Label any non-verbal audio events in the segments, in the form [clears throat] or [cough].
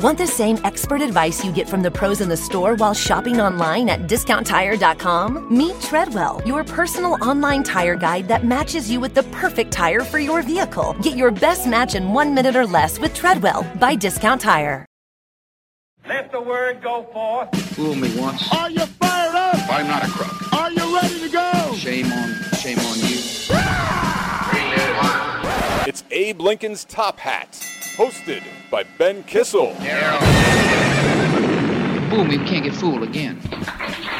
Sling. Want the same expert advice you get from the pros in the store while shopping online at discounttire.com? Meet Treadwell, your personal online tire guide that matches you with the perfect tire for your vehicle. Get your best match in one minute or less with Treadwell by Discount Tire. Let the word go forth. Fool me once. Are you fired up? I'm not a crook. Are you ready to go? Shame on, shame on Abe Lincoln's Top Hat, hosted by Ben Kissel. Fool me, we can't get fooled again.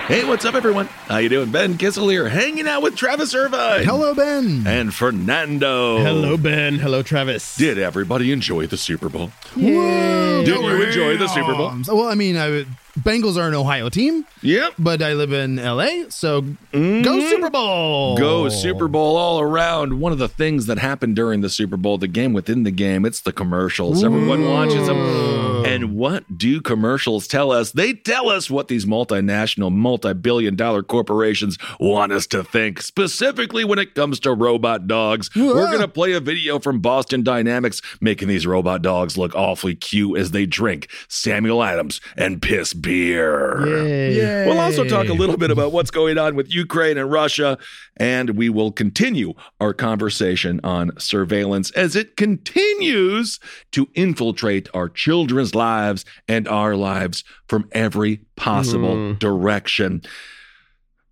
Hey, what's up, everyone? How you doing? Ben Kissel here, hanging out with Travis Irvine. Hello, Ben. And Fernando. Hello, Ben. Hello, Travis. Did everybody enjoy the Super Bowl? Whoa. Did you enjoy the Super Bowl? Well, I mean, I, Bengals are an Ohio team, Yep. but I live in LA, so go mm-hmm. Super Bowl. Go Super Bowl all around. One of the things that happened during the Super Bowl, the game within the game, it's the commercials. Everyone watches them. And what do commercials tell us? They tell us what these multinational, multi billion dollar corporations want us to think, specifically when it comes to robot dogs. We're going to play a video from Boston Dynamics making these robot dogs look awfully cute as they drink Samuel Adams and piss beer. Yay. We'll also talk a little bit about what's going on with Ukraine and Russia, and we will continue our conversation on surveillance as it continues to infiltrate our children's lives and our lives from every possible hmm. direction.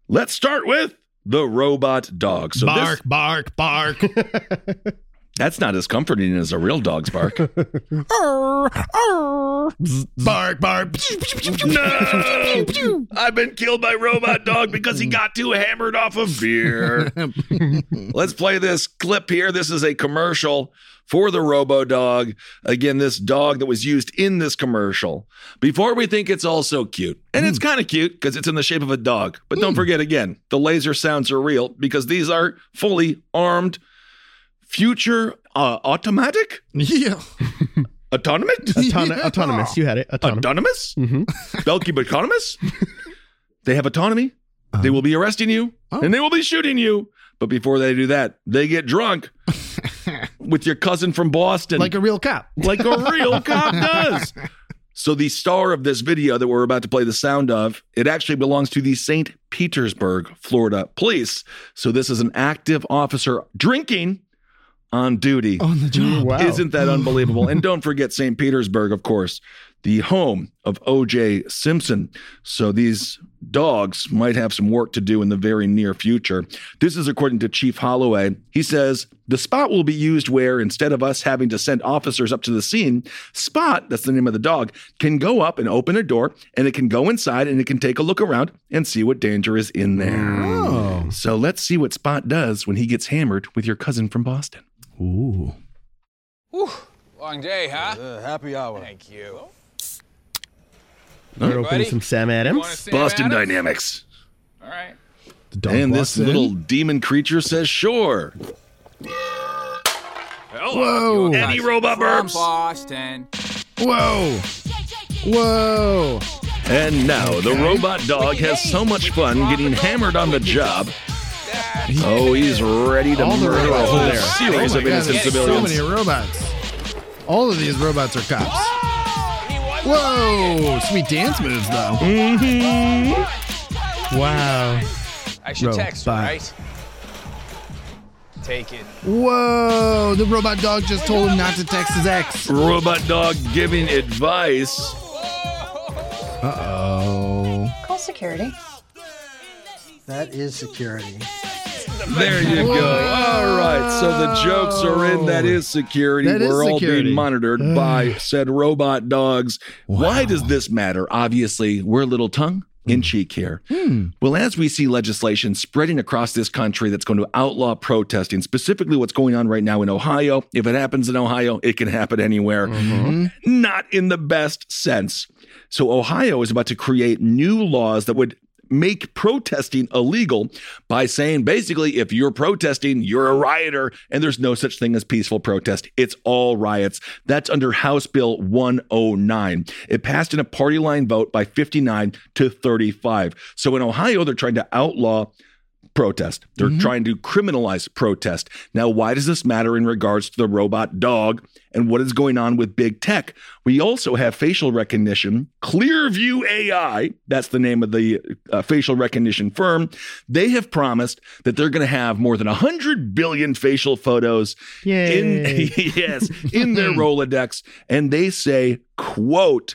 Let's start with the robot dog. So this- bark, bark, bark. [laughs] that's not as comforting as a real dog's bark. [laughs] bark, bark. no! [laughs] I've been killed by robot dog because he got too hammered off of beer. [laughs] Let's play this clip here. This is a commercial for the Robo Dog. Again, this dog that was used in this commercial. Before we think it's all so cute, and it's hmm. kind of cute because it's in the shape of a dog. But don't hmm. forget again, the laser sounds are real because these are fully armed, future uh, automatic, yeah. [laughs] autonomous, Auton- autonomous. You had it. Autonomous. autonomous, [laughs] Mhm. they'll autonomous. [laughs] they have autonomy. They will be arresting you Oh. and they will be shooting you. But before they do that, they get drunk with your cousin from Boston, like a real cop. like a real cop does. So the star of this video that we're about to play the sound of, it actually belongs to the St. Petersburg, Florida police. So this is an active officer drinking on duty. On the job. [gasps] Wow. Isn't that unbelievable? and don't forget St. Petersburg, of course, the home of O.J. Simpson. So these dogs might have some work to do in the very near future. This is according to Chief Holloway. He says the spot will be used where instead of us having to send officers up to the scene, Spot, that's the name of the dog, can go up and open a door and it can go inside and it can take a look around and see what danger is in there. Oh. So let's see what Spot does when he gets hammered with your cousin from Boston. Ooh. Long day, huh? Uh, happy hour. Thank you. We're opening buddy. some Sam Adams. Sam Boston Adams? Dynamics. All right. The dog and this in. little demon creature says, sure. Whoa. Any robot burps. Boston. Whoa. Whoa. And now the robot dog has so much fun getting hammered on the job. Oh, he's ready to All the murder a robots whole are there. series oh of my God, innocent civilians. So many robots. All of these robots are cops. Whoa. Sweet dance moves, though. Wow. I should text her, right? Take it. Whoa. The robot dog just told him not to text his ex. Robot dog giving advice. Uh oh. Call security. That is security. [laughs] There you go. All right. So the jokes are in. That is security. That is We're all security. being monitored by [sighs] said robot dogs. Why does this matter? Obviously, we're a little tongue. in hmm. cheek here. Hmm. Well, as we see legislation spreading across this country that's going to outlaw protesting, specifically what's going on right now in Ohio, if it happens in Ohio, it can happen anywhere. Mm-hmm. Not in the best sense. So, Ohio is about to create new laws that would make protesting illegal by saying basically if you're protesting you're a rioter and there's no such thing as peaceful protest. It's all riots. That's under house bill 109 it passed in a party line vote by 59 to 35 so in ohio they're trying to outlaw protest. They're trying to criminalize protest. Now, why does this matter in regards to the robot dog and what is going on with big tech? We also have facial recognition. Clearview AI, that's the name of the uh, facial recognition firm. They have promised that they're going to have more than 100 billion facial photos in [laughs] yes, in their [laughs] Rolodex and they say, quote,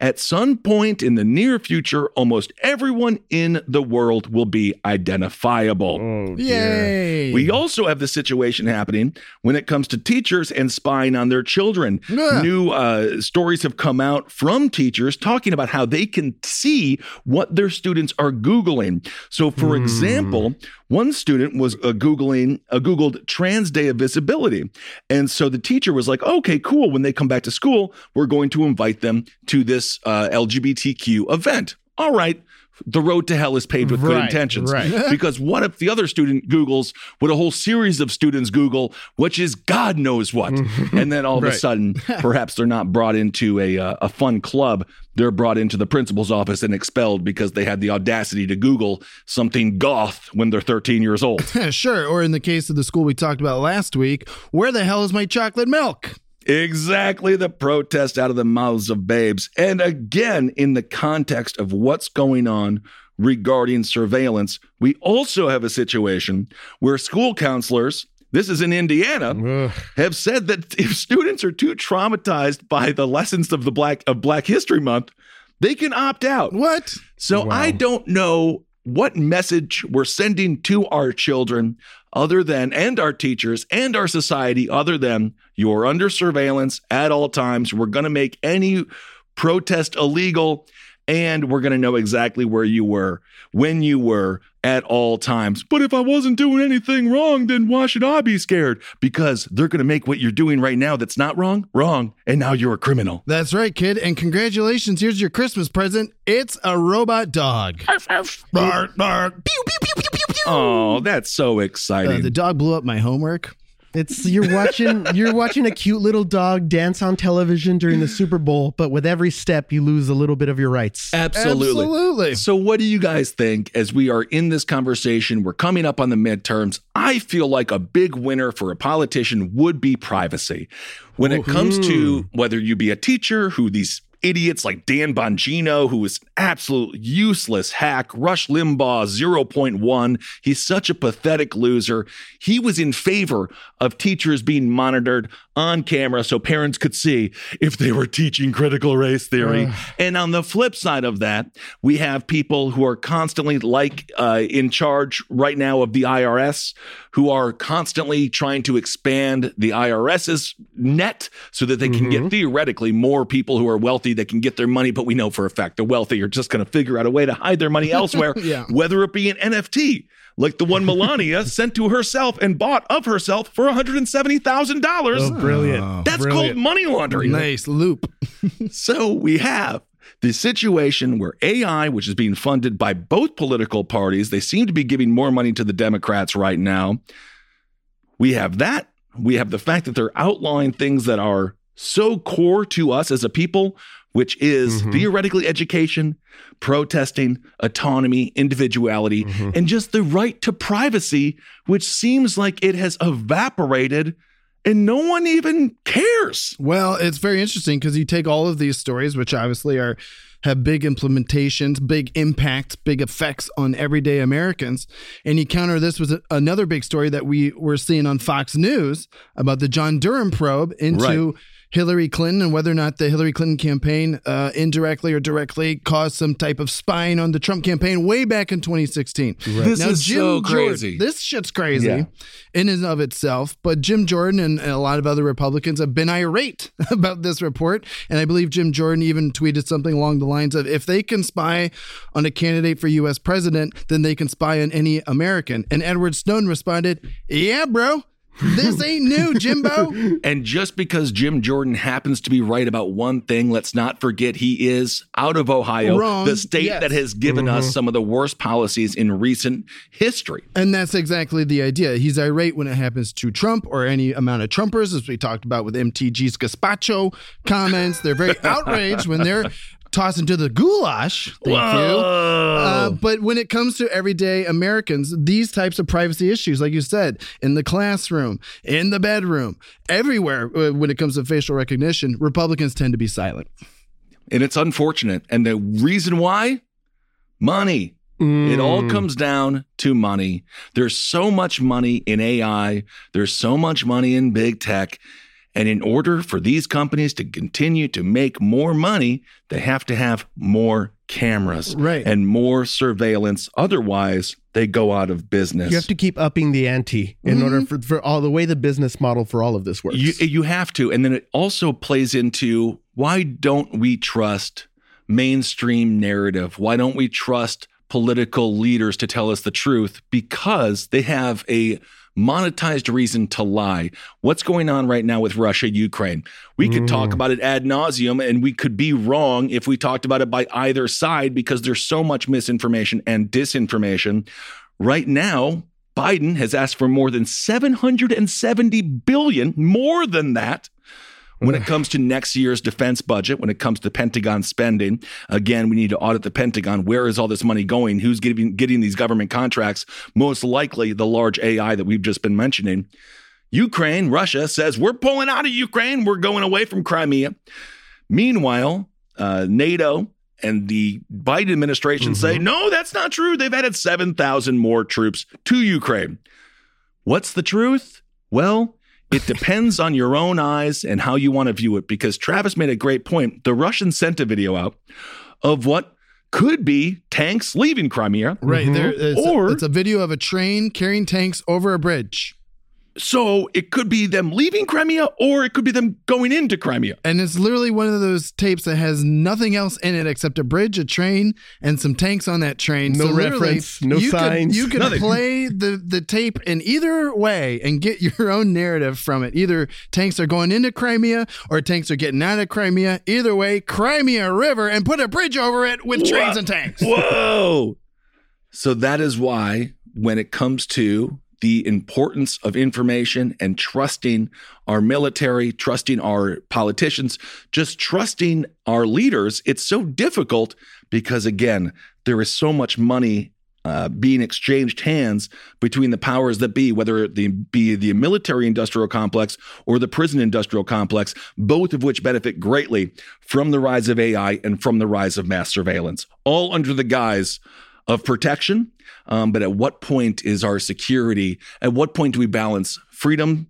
at some point in the near future, almost everyone in the world will be identifiable. Oh, Yay. We also have the situation happening when it comes to teachers and spying on their children. Yeah. New uh, stories have come out from teachers talking about how they can see what their students are Googling. So, for example, one student was uh, Googling, uh, Googled Trans Day of Visibility. And so the teacher was like, okay, cool. When they come back to school, we're going to invite them to this uh, LGBTQ event. All right. The road to hell is paved with good intentions. right. [laughs] because what if the other student Googles what a whole series of students Google, which is God knows what? [laughs] and then all of a sudden, [laughs] perhaps they're not brought into a, uh, a fun club. They're brought into the principal's office and expelled because they had the audacity to Google something goth when they're 13 years old. sure. Or in the case of the school we talked about last week, where the hell is my chocolate milk? Exactly the protest out of the mouths of babes. And again, in the context of what's going on regarding surveillance, we also have a situation where school counselors, this is in Indiana, have said that if students are too traumatized by the lessons of the Black of Black History Month, they can opt out. What? So I don't know what message we're sending to our children other than and our teachers and our society other than you're under surveillance at all times. We're going to make any protest illegal and we're going to know exactly where you were, when you were at all times. But if I wasn't doing anything wrong, then why should I be scared? Because they're going to make what you're doing right now that's not wrong, wrong, and now you're a criminal. That's right, kid. And congratulations. Here's your Christmas present. It's a robot dog. Bark, bark. Pew, pew, pew, pew, pew, pew. Oh, that's so Uh, exciting. the dog blew up my homework. It's you're watching you're watching a cute little dog dance on television during the Super Bowl, but with every step you lose a little bit of your rights. Absolutely. Absolutely. So, what do you guys think as we are in this conversation? We're coming up on the midterms. I feel like a big winner for a politician would be privacy. When it comes to mm-hmm. whether you be a teacher who these idiots like Dan Bongino, who is an absolute useless hack, Rush Limbaugh 0.1. He's such a pathetic loser. He was in favor of teachers being monitored on camera so parents could see if they were teaching critical race theory. and on the flip side of that, we have people who are constantly like uh, in charge right now of the IRS, who are constantly trying to expand the IRS's net so that they can get theoretically more people who are wealthy that can get their money. But we know for a fact the wealthy are just going to figure out a way to hide their money elsewhere, [laughs] Yeah. whether it be an NFT. Like the one Melania [laughs] sent to herself and bought of herself for $170,000. Oh, brilliant. That's called money laundering. Nice loop. [laughs] So we have the situation where AI, which is being funded by both political parties, they seem to be giving more money to the Democrats right now. We have that. We have the fact that they're outlawing things that are so core to us as a people, which is mm-hmm. theoretically education, protesting, autonomy, individuality, mm-hmm. and just the right to privacy, which seems like it has evaporated and no one even cares. Well, it's very interesting because you take all of these stories, which obviously are have big implementations, big impacts, big effects on everyday Americans, and you counter this with a- another big story that we were seeing on Fox News about the John Durham probe into Right. Hillary Clinton and whether or not the Hillary Clinton campaign uh, indirectly or directly caused some type of spying on the Trump campaign way back in 2016. This is so crazy. Jordan, this shit's crazy Yeah. in and of itself. But Jim Jordan and a lot of other Republicans have been irate [laughs] about this report. And I believe Jim Jordan even tweeted something along the lines of if they can spy on a candidate for US president, then they can spy on any American. And Edward Snowden responded, Yeah, bro. This ain't new, Jimbo. [laughs] And just because Jim Jordan happens to be right about one thing, let's not forget he is out of Ohio, Wrong. the state Yes. that has given us mm-hmm. some of the worst policies in recent history. And that's exactly the idea. He's irate when it happens to Trump or any amount of Trumpers, as we talked about with MTG's Gazpacho comments. They're very [laughs] outraged when they're tossed into the goulash. Thank you. Uh, but when it comes to everyday Americans, these types of privacy issues, like you said, in the classroom, in the bedroom, everywhere, uh, when it comes to facial recognition, Republicans tend to be silent. And it's unfortunate. And the reason why? Money. It all comes down to money. There's so much money in AI, there's so much money in big tech. And in order for these companies to continue to make more money, they have to have more cameras Right. and more surveillance. Otherwise, they go out of business. You have to keep upping the ante in order mm-hmm. for, for all the way the business model for all of this works. You you have to, and then it also plays into why don't we trust mainstream narrative? Why don't we trust political leaders to tell us the truth? Because they have a monetized reason to lie. What's going on right now with Russia, Ukraine? We could talk mm. about it ad nauseum, and we could be wrong if we talked about it by either side because there's so much misinformation and disinformation. Right now, Biden has asked for more than 770 billion, more than that, when it comes to next year's defense budget, when it comes to Pentagon spending. Again, we need to audit the Pentagon. Where is all this money going? Who's getting getting these government contracts? Most likely the large AI that we've just been mentioning. Ukraine, Russia says we're pulling out of Ukraine. We're going away from Crimea. Meanwhile, uh, NATO and the Biden administration say, no, that's not true. They've added 7,000 more troops to Ukraine. What's the truth? Well, it depends on your own eyes and how you want to view it because Travis made a great point. The Russians sent a video out of what could be tanks leaving Crimea. Right. There, mm-hmm. it's, Or- it's a video of a train carrying tanks over a bridge. So it could be them leaving Crimea or it could be them going into Crimea. And it's literally one of those tapes that has nothing else in it except a bridge, a train, and some tanks on that train. No literally, reference, no you signs, Could, you can nothing. play the, the tape in either way and get [laughs] your own narrative from it. Either tanks are going into Crimea or tanks are getting out of Crimea. Either way, Crimea River and put a bridge over it with trains and tanks. Whoa. So that is why, when it comes to the importance of information and trusting our military, trusting our politicians, just trusting our leaders, it's so difficult because, again, there is so much money. Uh, being exchanged hands between the powers that be, whether it be the military industrial complex or the prison industrial complex, both of which benefit greatly from the rise of AI and from the rise of mass surveillance, all under the guise of protection. Um, but at what point is our security? At what point do we balance freedom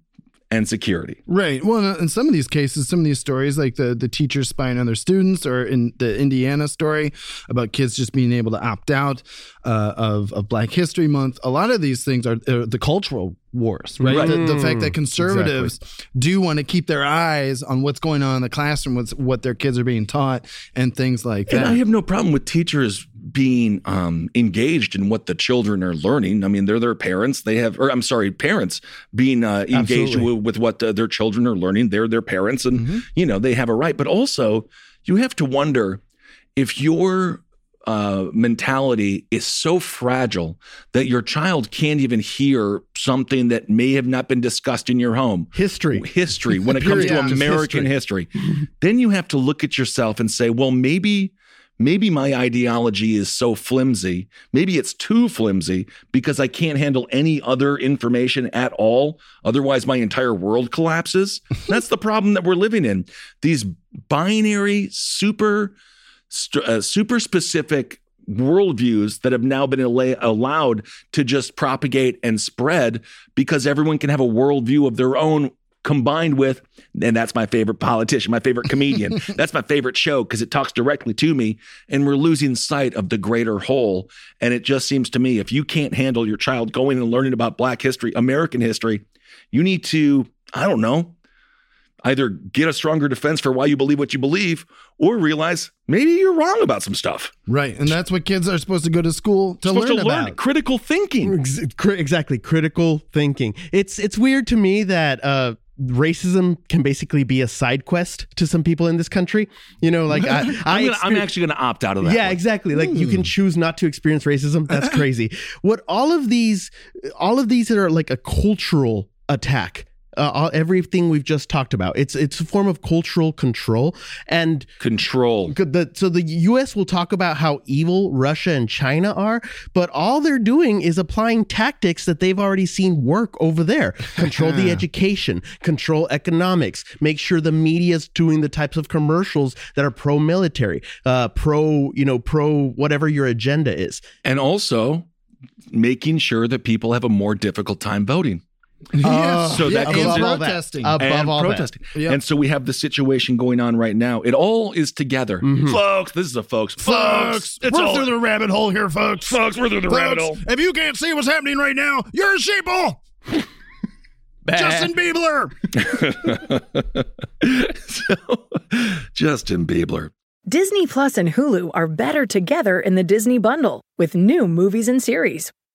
and security? Right. Well, in some of these cases, some of these stories, like the the teachers spying on their students, or in the Indiana story about kids just being able to opt out uh, of of Black History Month, a lot of these things are uh, the cultural wars, right? Right. The, the fact that conservatives do want to keep their eyes on what's going on in the classroom, what's what their kids are being taught, and things like And that. I have no problem with teachers being um, engaged in what the children are learning. I mean, they're their parents. They have, or I'm sorry, parents being uh, engaged with, with what uh, their children are learning. They're their parents, and you know they have a right. But also, you have to wonder if your uh, mentality is so fragile that your child can't even hear something that may have not been discussed in your home History. history when it comes to Period. Just American history. then you have to look at yourself and say, well, maybe maybe my ideology is so flimsy. Maybe it's too flimsy because I can't handle any other information at all. Otherwise, my entire world collapses. [laughs] That's the problem that we're living in. These binary, super, uh, super specific worldviews that have now been allowed to just propagate and spread because everyone can have a worldview of their own combined with, and that's my favorite politician, my favorite comedian. [laughs] that's my favorite show because it talks directly to me. And we're losing sight of the greater whole. And it just seems to me if you can't handle your child going and learning about Black history, American history, you need to, I don't know, either get a stronger defense for why you believe what you believe or realize maybe you're wrong about some stuff. Right. And that's what kids are supposed to go to school to learn to learn about. critical thinking. Exactly, critical thinking. It's it's weird to me that uh, racism can basically be a side quest to some people in this country. You know, like I, [laughs] gonna, I'm actually going to opt out of that. yeah, one. exactly. Like you can hmm. choose not to experience racism. That's [laughs] crazy. what all of these, all of these that are like a cultural attack. Uh, all, everything we've just talked about. It's it's a form of cultural control and Control. the, so the U.S. will talk about how evil Russia and China are, but all they're doing is applying tactics that they've already seen work over there. Control the [laughs] education, control economics, make sure the media's doing the types of commercials that are pro-military, uh, pro you know pro whatever your agenda is. And also making sure that people have a more difficult time voting. Yeah. Uh, so that yeah, goes and in- all that. protesting. Above and all that. protesting. Yep. And so we have the situation going on right now. It all is together. Mm-hmm. Folks, this is a folks. Folks, it's we're all, through the rabbit hole here, folks. folks, we're through the rabbit hole. If you can't see what's happening right now, you're a sheeple. [laughs] Justin Bieber. [laughs] so, Justin Bieber. Disney Plus and Hulu are better together in the Disney bundle with new movies and series.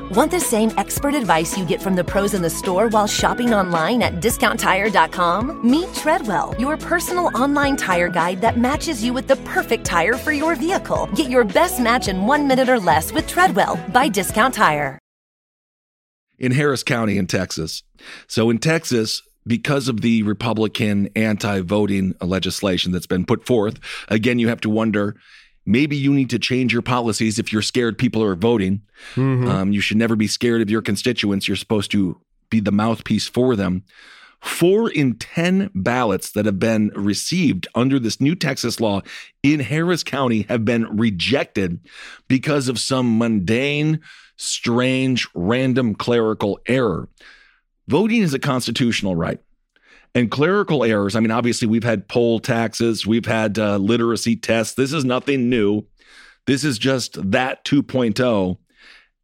Want the same expert advice you get from the pros in the store while shopping online at discounttire.com? Meet Treadwell, your personal online tire guide that matches you with the perfect tire for your vehicle. Get your best match in one minute or less with Treadwell by Discount Tire. in Harris County in Texas. So in Texas, because of the Republican anti-voting legislation that's been put forth, again, you have to wonder. Maybe you need to change your policies if you're scared people are voting. Um, you should never be scared of your constituents. You're supposed to be the mouthpiece for them. Four in 10 ballots that have been received under this new Texas law in Harris County have been rejected because of some mundane, strange, random clerical error. Voting is a constitutional right. And clerical errors, I mean, obviously, we've had poll taxes, we've had uh, literacy tests. This is nothing new. This is just that 2.0.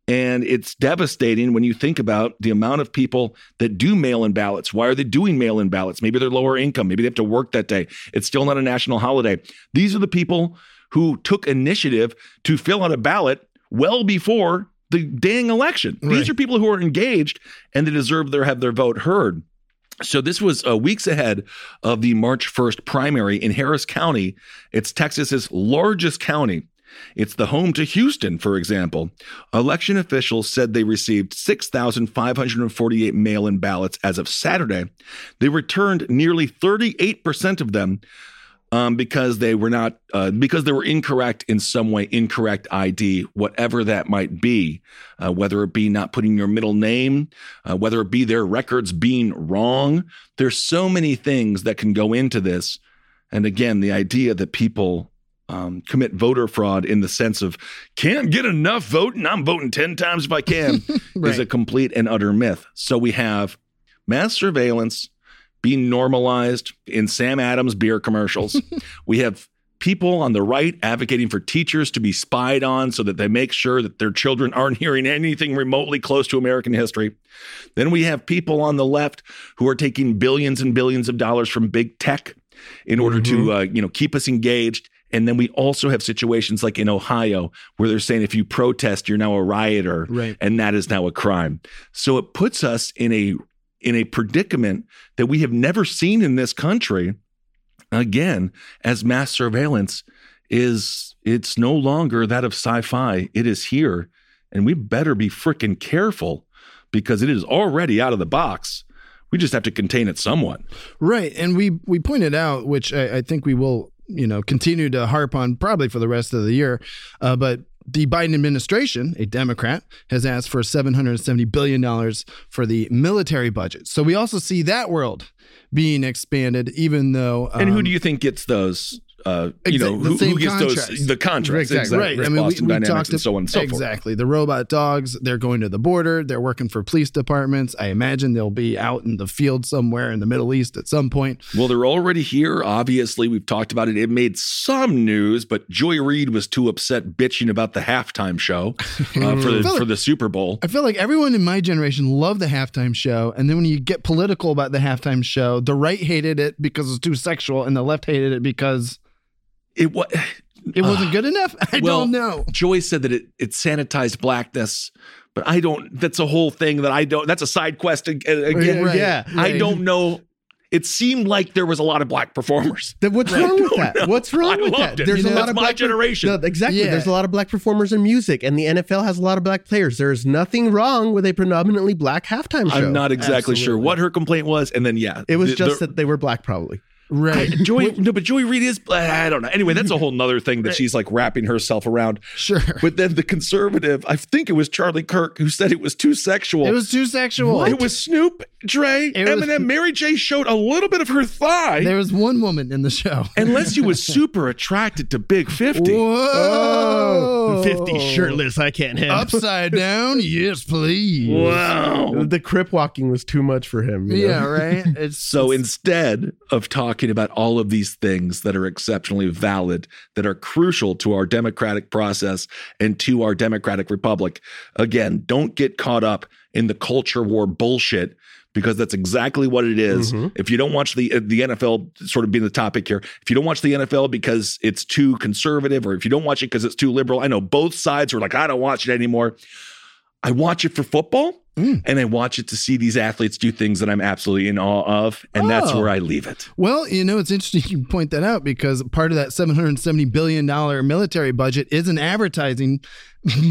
And it's devastating when you think about the amount of people that do mail in ballots. Why are they doing mail in ballots? Maybe they're lower income. Maybe they have to work that day. It's still not a national holiday. These are the people who took initiative to fill out a ballot well before the dang election. These are people who are engaged and they deserve to have their vote heard. So this was uh, weeks ahead of the March 1st primary in Harris County. It's Texas's largest county. It's the home to Houston, for example. Election officials said they received 6,548 mail in ballots as of Saturday. They returned nearly 38% of them um, because they were not, uh, because they were incorrect in some way, incorrect ID, whatever that might be, uh, whether it be not putting your middle name, uh, whether it be their records being wrong. There's so many things that can go into this. And again, the idea that people um, commit voter fraud in the sense of can't get enough voting, I'm voting 10 times if I can, [laughs] is a complete and utter myth. So we have mass surveillance being normalized in Sam Adams beer commercials. [laughs] we have people on the right advocating for teachers to be spied on so that they make sure that their children aren't hearing anything remotely close to American history. Then we have people on the left who are taking billions and billions of dollars from big tech in order to uh, you know keep us engaged. And then we also have situations like in Ohio where they're saying if you protest, you're now a rioter, Right. and that is now a crime. So it puts us in a in a predicament that we have never seen in this country again as mass surveillance is it's no longer that of sci-fi it is here and we better be freaking careful because it is already out of the box we just have to contain it somewhat Right, and we we pointed out, which I, I think we will you know, continue to harp on probably for the rest of the year. Uh, but the Biden administration, a Democrat, has asked for $770 billion for the military budget. So we also see that world being expanded, even though. and who um, do you think gets those? Uh, you know, who, who gets contracts. those? The contracts, exactly. Right. I mean, we, Boston we Dynamics talked and so on and so forth. exactly. The robot dogs, they're going to the border. They're working for police departments. I imagine they'll be out in the field somewhere in the Middle East at some point. Well, they're already here. Obviously, we've talked about it. It made some news, but Joy Reid was too upset bitching about the halftime show [laughs] uh, for the like- for the Super Bowl. I feel like everyone in my generation loved the halftime show. And then when you get political about the halftime show, the right hated it because it's too sexual, and the left hated it because it was. It wasn't good enough. [laughs] I well, don't know. Joy said that it it sanitized blackness, but I don't. That's a whole thing that I don't. That's a side quest ag- again. Right, Yeah. I don't know. It seemed like there was a lot of black performers. Then what's [laughs] wrong with that? What's wrong I with loved that? it. There's You a lot that's of my black generation. No, exactly. Yeah. There's a lot of black performers in music, and the NFL has a lot of black players. There is nothing wrong with a predominantly black halftime show. I'm not exactly sure what her complaint was, and then yeah, It was the- just the- that they were black, probably. Right. [laughs] Joy, no, but Joy Reid is. I don't know. Anyway, that's a [laughs] whole nother thing that she's like wrapping herself around. Sure. But then the conservative, I think it was Charlie Kirk who said it was too sexual. It was too sexual. It was Snoop, Dre, It was- Eminem. Mary J. showed a little bit of her thigh, There was one woman in the show. unless you was [laughs] super attracted to Big Fifty. Whoa. 50 shirtless, I can't handle. Upside down? Yes, please. Wow. The crip walking was too much for him. you know? Yeah, right. It's So instead of talking about all of these things that are exceptionally valid, that are crucial to our democratic process and to our democratic republic, again, don't get caught up in the culture war bullshit because that's exactly what it is. Mm-hmm. If you don't watch the uh, the NFL sort of being the topic here, if you don't watch the NFL because it's too conservative or if you don't watch it because it's too liberal, I know both sides are like I don't watch it anymore. I watch it for football Mm. and I watch it to see these athletes do things that I'm absolutely in awe of. And that's Oh. where I leave it. Well, you know, it's interesting [laughs] you point that out because part of that $770 billion military budget is an advertising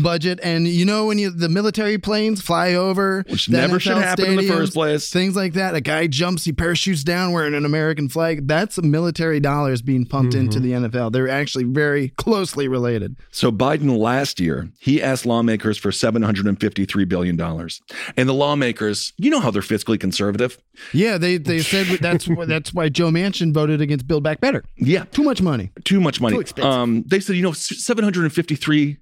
budget. And, you know, when you the military planes fly over, Which never should NFL happen in the first place. Things like that. A guy jumps, he parachutes down wearing an American flag. That's military dollars being pumped into Mm-hmm. the NFL. They're actually very closely related. So Biden last year, he asked lawmakers for $753 billion. And the lawmakers, you know how they're fiscally conservative. Yeah, they, they said [laughs] that's that's why Joe Manchin voted against Build Back Better. Yeah. Too much money. Too much money. Too expensive. Um, they said, you know, 753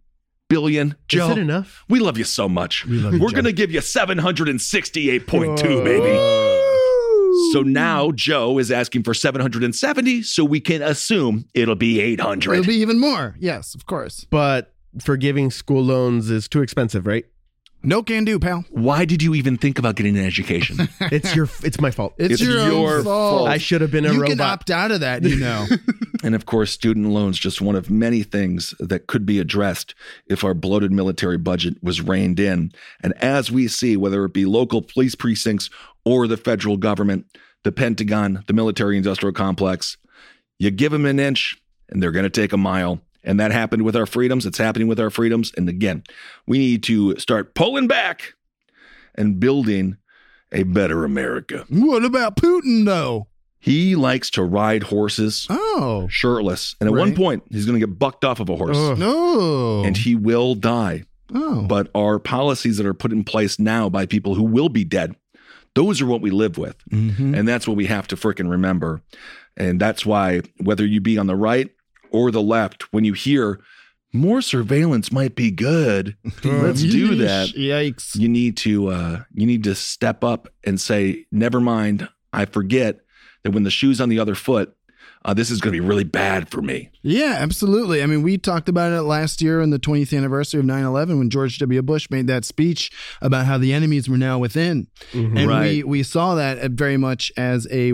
billion. Joe, Is it enough? we love you so much. love you, We're Joe. going to give you 768.2, baby. So now Joe is asking for 770, so we can assume it'll be 800. It'll be even more. Yes, of course. But forgiving school loans is too expensive, right? No can do, pal. Why did you even think about getting an education? [laughs] It's your. It's my fault. It's, It's your, your own fault. fault. I should have been a you robot. can opt out of that, you know. [laughs] And of course, student loans, just one of many things that could be addressed if our bloated military budget was reined in. And as we see, whether it be local police precincts or the federal government, the Pentagon, the military industrial complex, you give them an inch and they're going to take a mile. And that happened with our freedoms. It's happening with our freedoms. And again, we need to start pulling back and building a better America. what about Putin, though? He likes to ride horses Oh, shirtless. And at one point, he's going to get bucked off of a horse no. and he will die. oh, But our policies that are put in place now by people who will be dead, those are what we live with. Mhm. And that's what we have to frickin' remember. And that's why, whether you be on the right or the left, when you hear more surveillance might be good, [laughs] let's do that. Yikes. You need to uh, you need to step up and say, never mind. I forget that when the shoe's on the other foot, uh, this is going to be really bad for me. Yeah, absolutely. I mean, we talked about it last year on the 20th anniversary of 9 11 when George W. Bush made that speech about how the enemies were now within. And we, we saw that very much as a,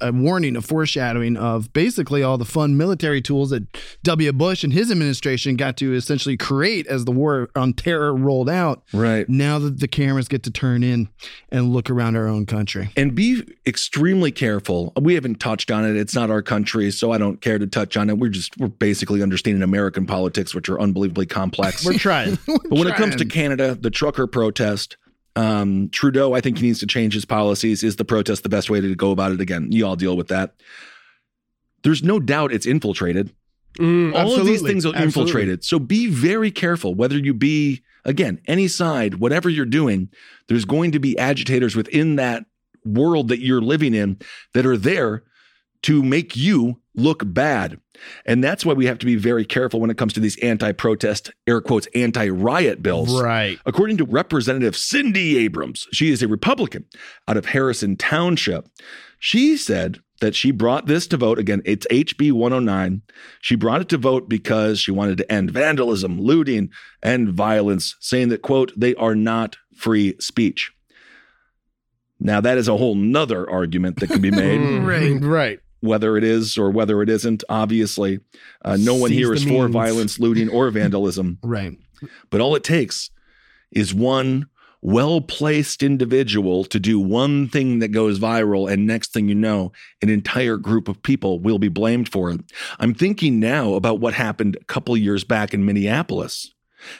a warning, a foreshadowing of basically all the fun military tools that W. Bush and his administration got to essentially create as the war on terror rolled out. Right. Now that the cameras get to turn in and look around our own country. and be extremely careful. We haven't touched on it. It's not our country, so I don't care to touch on it. We're just we're basically understanding American politics, which are unbelievably complex. We're trying. [laughs] but when it comes to. Canada, the trucker protest, um, Trudeau, I think he needs to change his policies. Is the protest the best way to go about it? Again, you all deal with that. there's no doubt it's infiltrated. Mm, All of these things are Absolutely. infiltrated. So be very careful whether you be, again, any side, whatever you're doing, there's going to be agitators within that world that you're living in that are there to make you look bad. And that's why we have to be very careful when it comes to these anti protest, air quotes, anti riot bills. Right. According to Representative Cindy Abrams, she is a Republican out of Harrison Township. She said that she brought this to vote. Again, it's HB 109. She brought it to vote because she wanted to end vandalism, looting, and violence, saying that, quote, they are not free speech. Now, that is a whole nother argument that can be made [laughs] Right. Right. Whether it is or whether it isn't. Obviously, uh, no one Seize here the for violence, looting, or vandalism. [laughs] Right. But all it takes is one well placed individual to do one thing that goes viral. And next thing you know, an entire group of people will be blamed for it. I'm thinking now about what happened a couple years back in Minneapolis.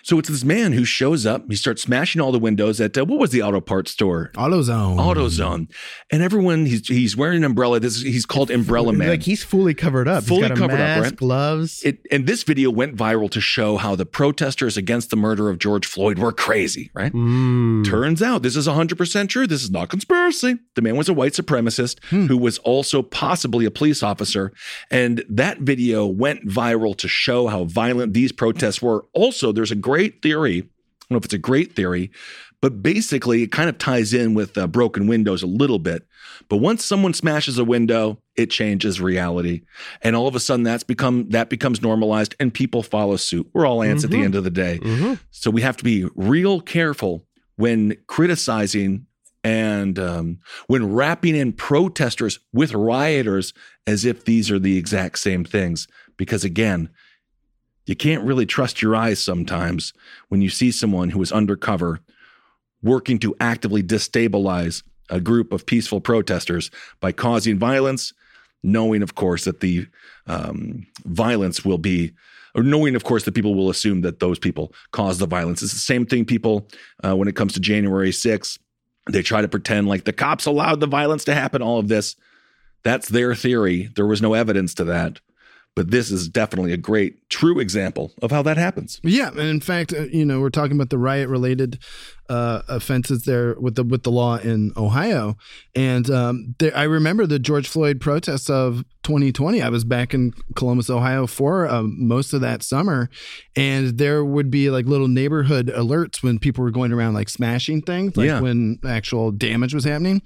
So it's this man who shows up. He starts smashing all the windows at uh, what was the auto parts store? AutoZone. AutoZone, and everyone he's he's wearing an umbrella. This he's called Umbrella Man. Like he's fully covered up. Fully he's got a covered up, right? gloves. It, and this video went viral to show how the protesters against the murder of George Floyd were crazy, right? Mm. Turns out this is 100% true. This is not conspiracy. The man was a white supremacist who was also possibly a police officer. And that video went viral to show how violent these protests were. Also, there's a great theory. I don't know if it's a great theory, but basically it kind of ties in with uh, broken windows a little bit. But once someone smashes a window, it changes reality, and all of a sudden that's become that becomes normalized, and people follow suit. We're all ants at the Mhm. end of the day, Mm-hmm. so we have to be real careful when criticizing and um, when wrapping in protesters with rioters as if these are the exact same things. Because again, you can't really trust your eyes sometimes when you see someone who is undercover working to actively destabilize a group of peaceful protesters by causing violence, knowing, of course, that the um, violence will be, or knowing, of course, that people will assume that those people caused the violence. It's the same thing, people, uh, when it comes to January 6th. They try to pretend like the cops allowed the violence to happen, all of this. That's their theory. There was no evidence to that. But this is definitely a great, true example of how that happens. Yeah, and in fact, uh, you know, we're talking about the riot-related uh, offenses there with the with the law in Ohio, and um, there, I remember the George Floyd protests of 2020. I was back in Columbus, Ohio, for um, most of that summer, and there would be like little neighborhood alerts when people were going around like smashing things, like Yeah. when actual damage was happening,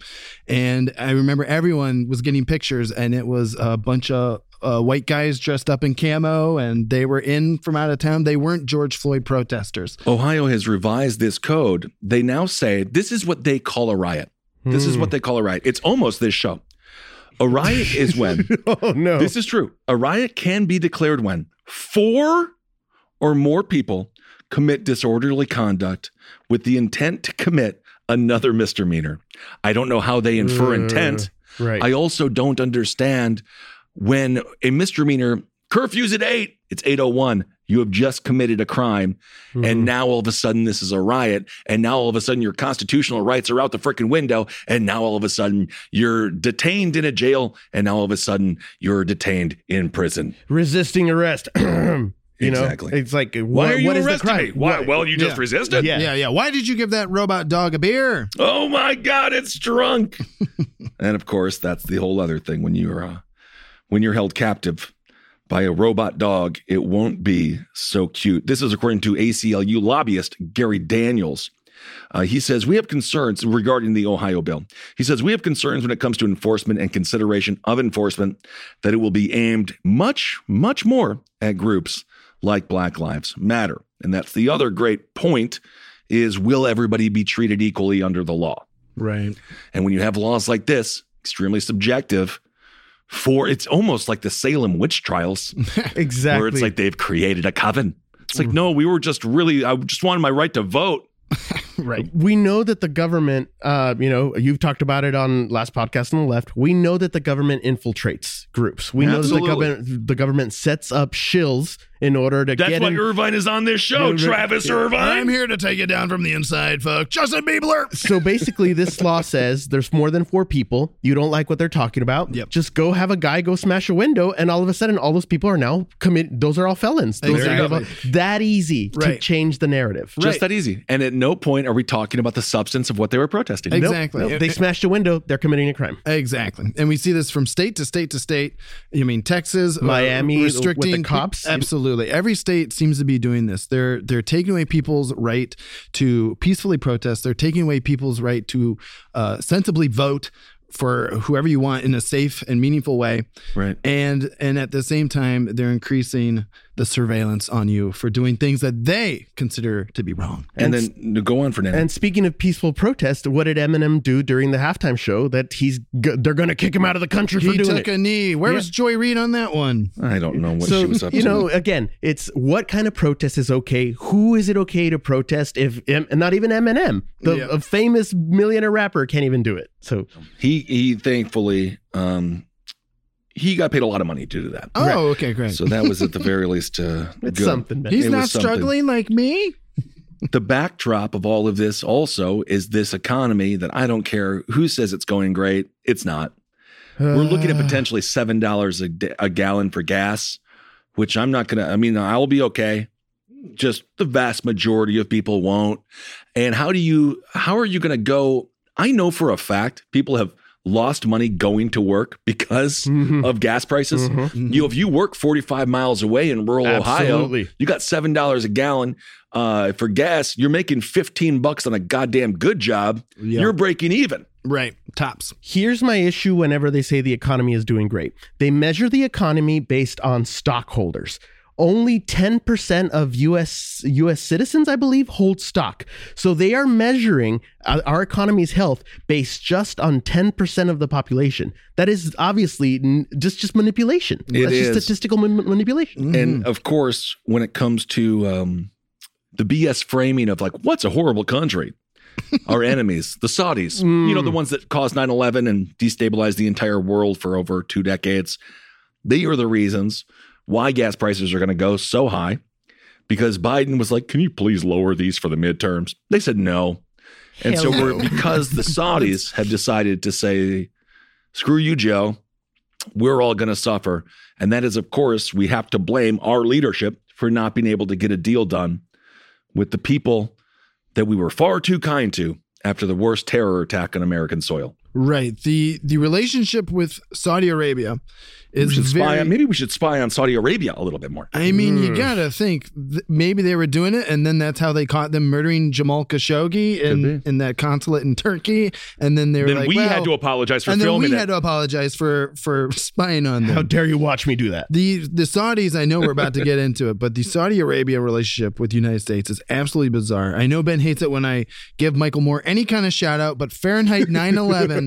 and I remember everyone was getting pictures, and it was a bunch of uh, white guys dressed up in camo and they were in from out of town. They weren't George Floyd protesters. Ohio has revised this code. They now say this is what they call a riot. This is Hmm. what they call a riot. It's almost this show. A riot [laughs] is when, [laughs] oh no. this is true. A riot can be declared when four or more people commit disorderly conduct with the intent to commit another misdemeanor. I don't know how they infer intent. right. I also don't understand when a misdemeanor curfew's at eight, it's 801. You have just committed a crime. Mm-hmm. And now all of a sudden this is a riot. And now all of a sudden your constitutional rights are out the freaking window. And now all of a sudden you're detained in a jail. And now all of a sudden you're detained in prison. resisting arrest. [clears throat] you Exactly. know, it's like Why what- are you what is the arresting crime? me? Why? What- Well, you just Yeah. resisted. Yeah. Yeah, yeah. Why did you give that robot dog a beer? Oh my God, it's drunk. [laughs] and of course, that's the whole other thing when you're uh, when you're held captive by a robot dog, it won't be so cute. This is according to ACLU lobbyist Gary Daniels. Uh, he says, We have concerns regarding the Ohio bill. He says, We have concerns when it comes to enforcement and consideration of enforcement that it will be aimed much, much more at groups like Black Lives Matter. And that's the other great point is will everybody be treated equally under the law? Right. And when you have laws like this, extremely subjective, for it's almost like the Salem witch trials, Exactly. [laughs] where it's like they've created a coven. It's like, no, we were just really, I just wanted my right to vote. [laughs] Right. we know that the government, uh, you know, you've talked about it on last podcast on the left. We know that the government infiltrates groups. We know that the government, the government sets up shills in order to That's get why in- Irvine is on this show, Travis Irvine. I'm here to take it down from the inside, folks. Justin Bieber. So basically, this law [laughs] says there's more than four people. You don't like what they're talking about. Yep. Just go have a guy go smash a window, and all of a sudden, all those people are now commit. Those are all felons. Those are Exactly. that easy to change the narrative. Just Right. that easy. And at no point are we talking about the substance of what they were protesting. Ex- Nope, Exactly. nope. They smashed a window. They're committing a crime. Exactly. And we see this from state to state to state. You mean Texas, uh, Miami with the restricting cops? Absolutely. Every state seems to be doing this. They're they're taking away people's right to peacefully protest. They're taking away people's right to uh, sensibly vote for whoever you want in a safe and meaningful way. Right. And and at the same time, they're increasing the surveillance on you for doing things that they consider to be wrong. And, then no, go on, Fernando. And speaking of peaceful protest, what did Eminem do during the halftime show? That he's g- they're going to kick him out of the country for doing? He took a knee. Where Yeah. was Joy Reid on that one? I don't know what so she was up you to. You know, again, it's what kind of protest is okay? Who is it okay to protest? If and not even Eminem, the Yeah. a famous millionaire rapper, can't even do it. So he he thankfully um he got paid a lot of money due to do that. Oh, okay, great. So that was at the [laughs] very least uh, it's good. something. man. He's It not was something. struggling like me. The backdrop of all of this also is this economy that I don't care who says it's going great. It's not. We're looking at potentially seven dollars a, da- a gallon for gas, which I'm not gonna. I mean, I'll be okay. Just the vast majority of people won't. And how do you? How are you gonna go? I know for a fact people have lost money going to work because Mhm. of gas prices. Mhm. You, if you work 45 miles away in rural Absolutely. Ohio, you got seven dollars a gallon uh, for gas. You're making 15 bucks on a goddamn good job. Yeah. You're breaking even. Right. Tops. Here's my issue whenever they say the economy is doing great. They measure the economy based on stockholders. Only 10% of US US citizens, I believe, hold stock. So they are measuring uh, our economy's health based just on 10% of the population. That is obviously just just manipulation. It That's is. just statistical man- manipulation. And of course, when it comes to um, the BS framing of like, what's a horrible country? [laughs] Our enemies, the Saudis, you know, the ones that caused 9 11 and destabilized the entire world for over two decades. They are the reasons why gas prices are going to go so high because Biden was like, can you please lower these for the midterms? They said no. And so Hell we're no. because the [laughs] Saudis have decided to say, screw you, Joe. We're all going to suffer. And that is, of course, we have to blame our leadership for not being able to get a deal done with the people that we were far too kind to after the worst terror attack on American soil. Right. The the relationship with Saudi Arabia We is should spy very on, maybe we should spy on Saudi Arabia a little bit more. I mean, Hmm. you gotta think th- maybe they were doing it, and then that's how they caught them murdering Jamal Khashoggi in, in that consulate in Turkey, and then they were Then like, we well, had to apologize for and then filming we it. had to apologize for for [laughs] spying on them. How dare you watch me do that? The the Saudis, I know we're about to get [laughs] into it, but the Saudi Arabia relationship with the United States is absolutely bizarre. I know Ben hates it when I give Michael Moore any kind of shout out, but Fahrenheit 9/11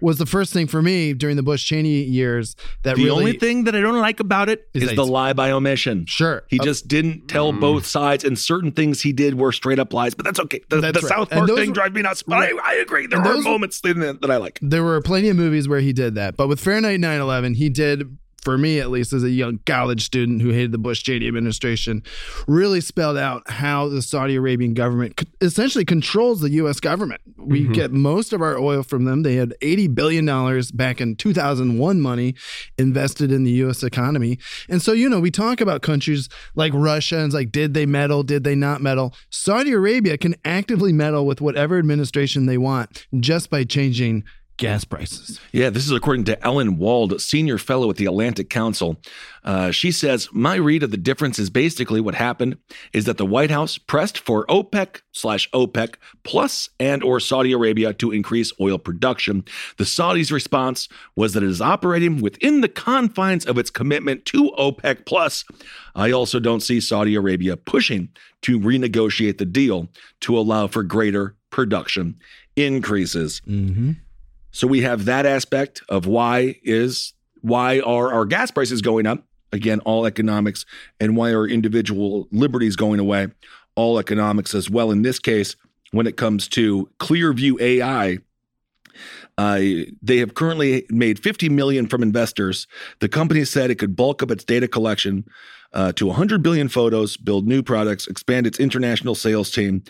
was the first thing for me during the Bush Cheney years that the really only thing that I don't like about it Is is, the lie by omission. Sure. He Uh, just didn't tell both sides, and certain things he did were straight up lies. But that's okay. The, That's the right. South And Park those thing were- drives me nuts. But Right. I, I agree. There And are those- moments in it that I like. there were plenty of movies where he did that, but with Fahrenheit 9/11, he did. For me, at least, as a young college student who hated the Bush Cheney administration, really spelled out how the Saudi Arabian government essentially controls the U.S. government. We mm-hmm. get most of our oil from them. They had $80 billion back in 2001 money invested in the U.S. economy. And so, you know, we talk about countries like Russia and it's like, did they meddle? Did they not meddle? Saudi Arabia can actively meddle with whatever administration they want just by changing gas prices. Yeah, this is according to Ellen Wald, senior fellow at the Atlantic Council. Uh, she says, My read of the difference is basically what happened is that the White House pressed for OPEC slash OPEC plus and or Saudi Arabia to increase oil production. The Saudis' response was that it is operating within the confines of its commitment to OPEC plus. I also don't see Saudi Arabia pushing to renegotiate the deal to allow for greater production increases. So we have that aspect of why is why are our gas prices going up? Again, all economics, and why are individual liberties going away? All economics as well. In this case, when it comes to Clearview AI, Uh, they have currently made 50 million from investors. The company said it could bulk up its data collection uh, to 100 billion photos, build new products, expand its international sales team,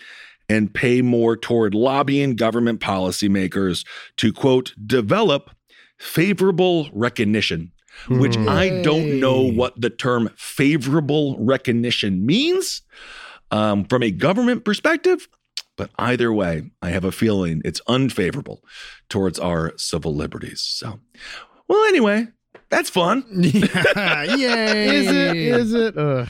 and pay more toward lobbying government policymakers to quote develop favorable recognition. Which I don't know what the term favorable recognition means um, from a government perspective. But either way, I have a feeling it's unfavorable towards our civil liberties. So, well, anyway, that's fun. [laughs] Yeah, yay! [laughs] Is it? Is it? Ugh.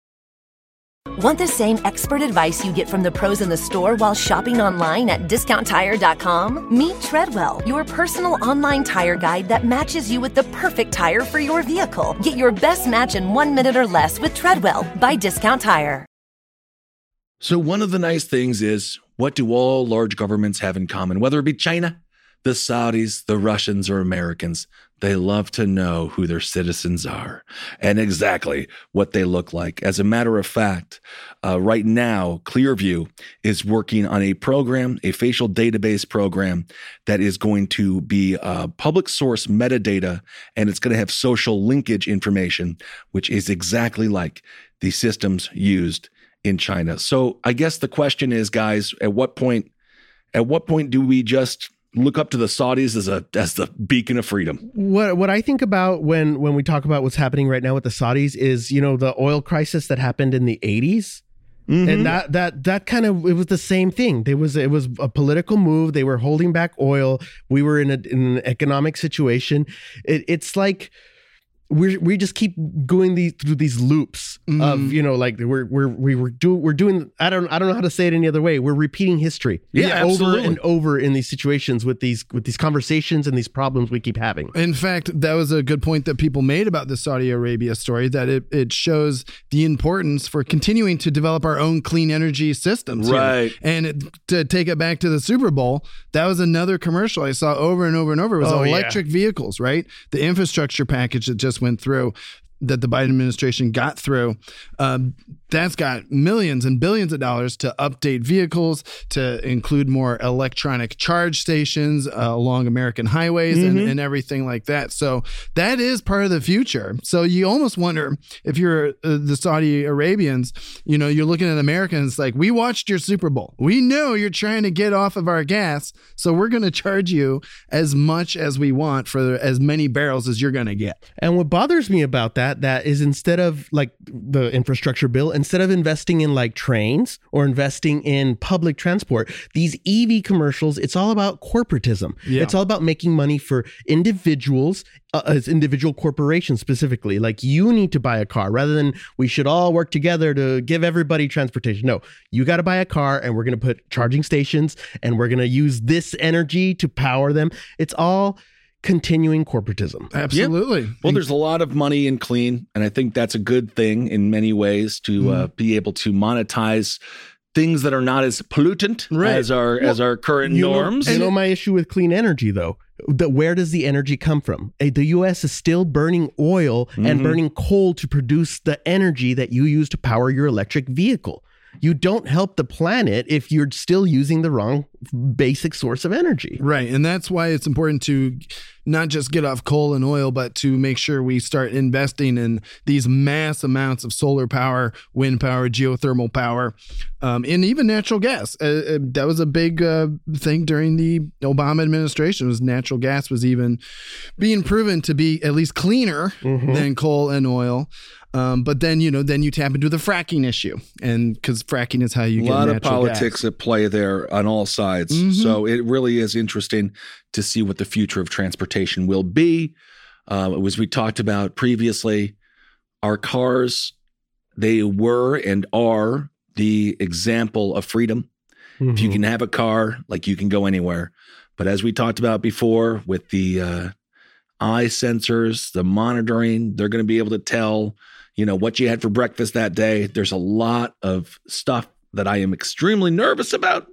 Want the same expert advice you get from the pros in the store while shopping online at discounttire.com? Meet Treadwell, your personal online tire guide that matches you with the perfect tire for your vehicle. Get your best match in one minute or less with Treadwell by Discount Tire. So, one of the nice things is what do all large governments have in common? Whether it be China, the Saudis, the Russians, or Americans, they love to know who their citizens are and exactly what they look like. As a matter of fact, uh, right now, Clearview is working on a program, a facial database program that is going to be uh, public source metadata and it's going to have social linkage information, which is exactly like the systems used in China. So I guess the question is, guys, at what point, at what point do we just look up to the Saudis as a as the beacon of freedom? What what I think about when when we talk about what's happening right now with the Saudis is you know the oil crisis that happened in the 80s. Mm-hmm. And that that that kind of it was the same thing. There was it was a political move. They were holding back oil. We were in, a, in an economic situation. It, it's like we we just keep going these through these loops of mm-hmm. you know like we're we're we were do we're doing I don't I don't know how to say it any other way. We're repeating history Yeah, over and over in these situations with these with these conversations and these problems we keep having. In fact, that was a good point that people made about the Saudi Arabia story that it, it shows the importance for continuing to develop our own clean energy systems. here. Right. And it, to take it back to the Super Bowl, that was another commercial I saw over and over and over. It was Oh, yeah. electric vehicles, right? The infrastructure package that just went through. That the Biden administration got through, um, that's got millions and billions of dollars to update vehicles, to include more electronic charge stations uh, along American highways and, and everything like that. So that is part of the future. So you almost wonder if you're uh, the Saudi Arabians, you know, you're looking at Americans like, we watched your Super Bowl. We know you're trying to get off of our gas. So we're going to charge you as much as we want for as many barrels as you're going to get. And what bothers me about that, that is instead of like the infrastructure bill, instead of investing in like trains or investing in public transport, these EV commercials, it's all about corporatism. Yeah. It's all about making money for individuals, uh, as individual corporations specifically. Like you need to buy a car rather than we should all work together to give everybody transportation. No, you got to buy a car and we're going to put charging stations and we're going to use this energy to power them. It's all continuing corporatism. Absolutely. Well, there's a lot of money in clean, and I think that's a good thing in many ways to uh, Mm-hmm. be able to monetize things that are not as pollutant Right. as our as our current You know- norms. You know, my issue with clean energy, though. The, where does the energy come from? Eh, The U.S. is still burning oil and burning coal to produce the energy that you use to power your electric vehicle. You don't help the planet if you're still using the wrong basic source of energy. Right. And that's why it's important to not just get off coal and oil, but to make sure we start investing in these mass amounts of solar power, wind power, geothermal power, um, and even natural gas. Uh, uh, that was a big uh, thing during the Obama administration. Was natural gas was even being proven to be at least cleaner than coal and oil. Um, but then you know, then you tap into the fracking issue, and because fracking is how you a get a lot of politics gas. at play there on all sides. Mhm. So it really is interesting to see what the future of transportation will be. Uh, as we talked about previously, our cars, they were and are the example of freedom. If you can have a car, like you can go anywhere. But as we talked about before, with the uh, eye sensors, the monitoring, they're going to be able to tell, you know, what you had for breakfast that day. There's a lot of stuff that I am extremely nervous about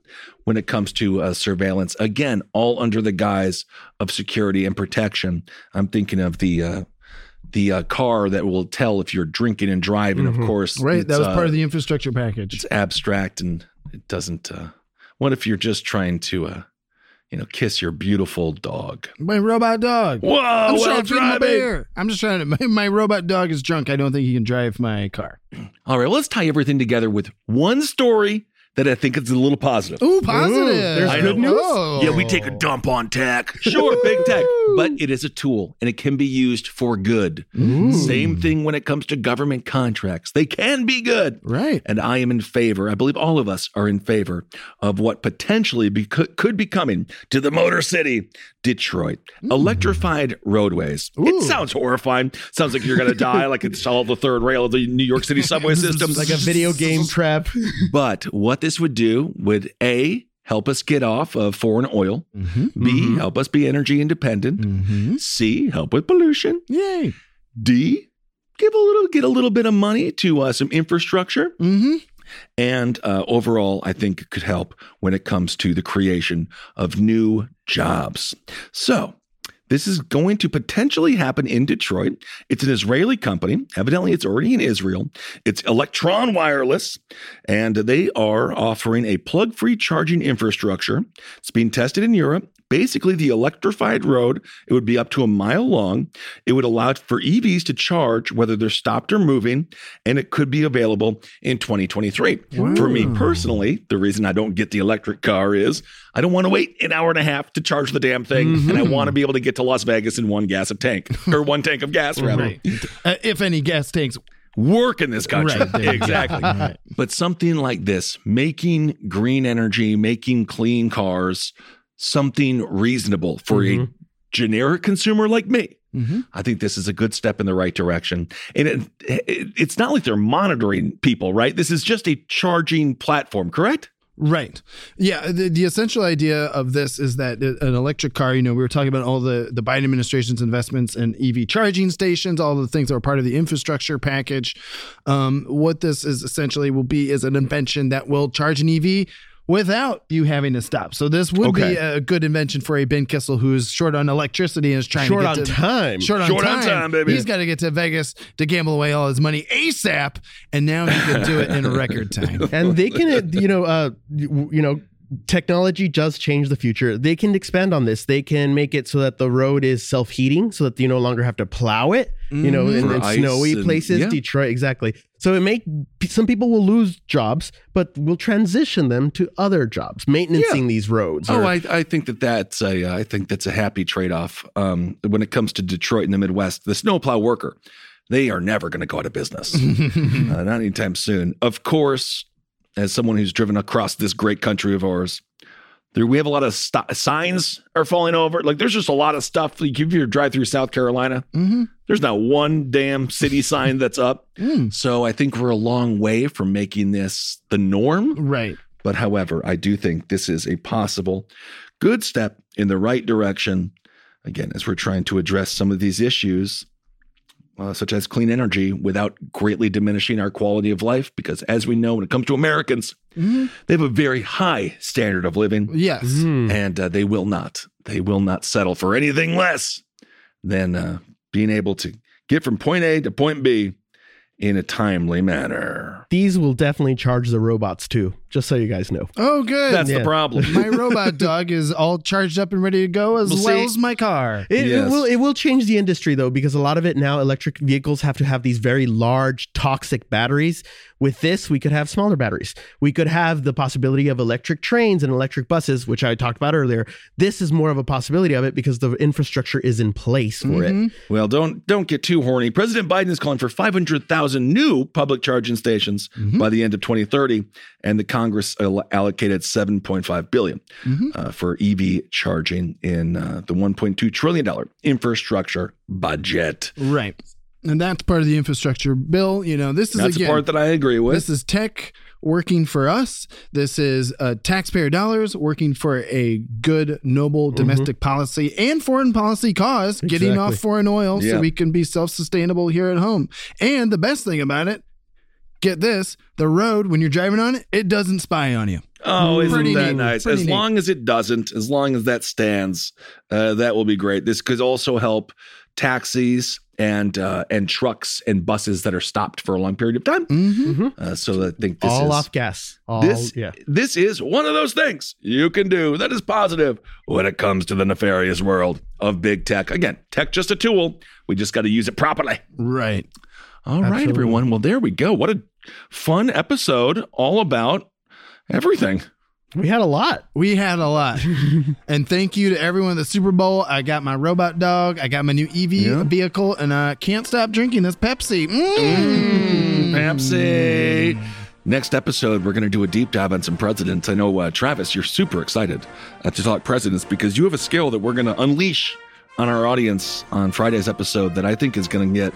when it comes to uh, surveillance. Again, all under the guise of security and protection. I'm thinking of the uh, the uh, car that will tell if you're drinking and driving. Mhm. Of course, Right. That was part uh, of the infrastructure package. it's abstract and it doesn't. Uh, what if you're just trying to, uh, you know, kiss your beautiful dog? My robot dog. Whoa, I'm just well trying to feed my bear. I'm just trying to. My, my robot dog is drunk. I don't think he can drive my car. All right, let's tie everything together with one story that I think it's a little positive. Ooh, positive. there's I good know. news. Oh. Yeah, we take a dump on tech. Sure, big tech, but it is a tool and it can be used for good. Same thing when it comes to government contracts. They can be good. Right. And I am in favor, I believe all of us are in favor of what potentially be, could, could be coming to the Motor City, Detroit. Mm. Electrified roadways. It sounds horrifying. Sounds like you're going [laughs] to die, like it's all the third rail of the New York City subway [laughs] system. Like a video game trap. But what this would do would A, help us get off of foreign oil, B, help us be energy independent, Mm-hmm. C, help with pollution, Yay. D, give a little, get a little bit of money to uh, some infrastructure. Mm-hmm. And uh, overall, I think it could help when it comes to the creation of new jobs. So, this is going to potentially happen in Detroit. It's an Israeli company. Evidently, it's already in Israel. It's Electreon Wireless, and they are offering a plug free charging infrastructure. It's being tested in Europe. Basically, the electrified road, it would be up to a mile long. It would allow for EVs to charge whether they're stopped or moving, and it could be available in 2023. For me personally, the reason I don't get the electric car is I don't want to wait an hour and a half to charge the damn thing, and I mm-hmm. want to be able to get to Las Vegas in one gas of tank [laughs] or one tank of gas rather Right. Uh, if any gas tanks. work in this country. Right, there you go. exactly. Right. But something like this, making green energy, making clean cars, something reasonable for a generic consumer like me. Mm-hmm. I think this is a good step in the right direction. And it, it, it's not like they're monitoring people, right? This is just a charging platform, correct? Right. Yeah. The, the essential idea of this is that an electric car, you know, we were talking about all the, the Biden administration's investments in EV charging stations, all the things that are part of the infrastructure package. Um, what this is essentially will be is an invention that will charge an EV without you having to stop. So this would Okay. be a good invention for a Ben Kissel who's short on electricity and is trying Short to on to time. Short on time. Short on time. time, baby. He's got to get to Vegas to gamble away all his money ASAP, and now he can do it in a record time. [laughs] and they can you know uh you you know technology does change the future. They can expand on this. They can make it so that the road is self-heating so that you no longer have to plow it you know in, in snowy and- places. yeah. detroit exactly. So it may some people will lose jobs but we'll transition them to other jobs maintaining these roads. Oh, I, I think that that's a I think that's a happy trade off. Um, when it comes to Detroit in the Midwest, the snowplow worker, they are never going to go out of business, [laughs] uh, not anytime soon. Of course, as someone who's driven across this great country of ours, there we have a lot of st- signs are falling over. Like there's just a lot of stuff. Like if you drive through South Carolina, mm-hmm. there's not one damn city sign that's up. [laughs] Mm. So I think we're a long way from making this the norm. Right. But however, I do think this is a possible good step in the right direction. Again, as we're trying to address some of these issues, uh, such as clean energy, without greatly diminishing our quality of life. Because as we know, when it comes to Americans, they have a very high standard of living, Yes. and uh, they will not, they will not settle for anything less than uh, being able to get from point A to point B in a timely manner. these will definitely charge the robots too just so you guys know Oh, good. That's Yeah. the problem. [laughs] my robot dog is all charged up and ready to go, as Well, well see- as my car. It, it will it will change the industry though because a lot of it now electric vehicles have to have these very large toxic batteries. With this, we could have smaller batteries. We could have the possibility of electric trains and electric buses, which I talked about earlier. This is more of a possibility of it because the infrastructure is in place for it. Mm-hmm. Well, don't don't get too horny. President Biden is calling for 500,000 new public charging stations mm-hmm. by the end of 2030, and the Congress allocated 7.5 billion uh, for EV charging in uh, the 1.2 trillion dollar infrastructure budget. Right. And that's part of the infrastructure bill. You know, this is That's again, the part that I agree with. This is tech working for us. This is uh, taxpayer dollars working for a good, noble domestic policy and foreign policy cause, getting off foreign oil Yeah. so we can be self sustainable here at home. And the best thing about it, get this the road, when you're driving on it, it doesn't spy on you. Oh, isn't Pretty that neat. nice? Pretty as neat. long as it doesn't, as long as that stands, uh, that will be great. This could also help taxis and uh, and trucks and buses that are stopped for a long period of time. Mm-hmm. Uh, so I think this All is off gas. All, this yeah. this is one of those things you can do that is positive when it comes to the nefarious world of big tech. Again, tech just a tool. We just got to use it properly. Right. All right, Absolutely. everyone. Well, there we go. What a fun episode all about everything. We had a lot. We had a lot. [laughs] and thank you to everyone at the Super Bowl. I got my robot dog. I got my new EV Yeah. vehicle, and I can't stop drinking this Pepsi. Mm. Pepsi. Next episode, we're going to do a deep dive on some presidents. I know, uh, Travis, you're super excited uh, to talk presidents because you have a skill that we're going to unleash on our audience on Friday's episode that I think is going to get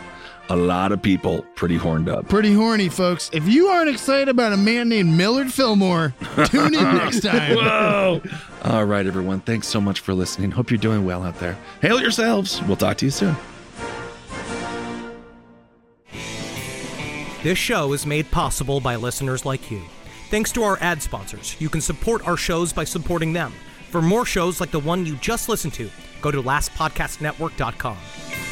a lot of people pretty horned up. Pretty horny, folks. If you aren't excited about a man named Millard Fillmore, tune in next [laughs] time. Whoa. All right, everyone. Thanks so much for listening. Hope you're doing well out there. Hail yourselves. We'll talk to you soon. This show is made possible by listeners like you. Thanks to our ad sponsors, you can support our shows by supporting them. For more shows like the one you just listened to, go to lastpodcastnetwork.com.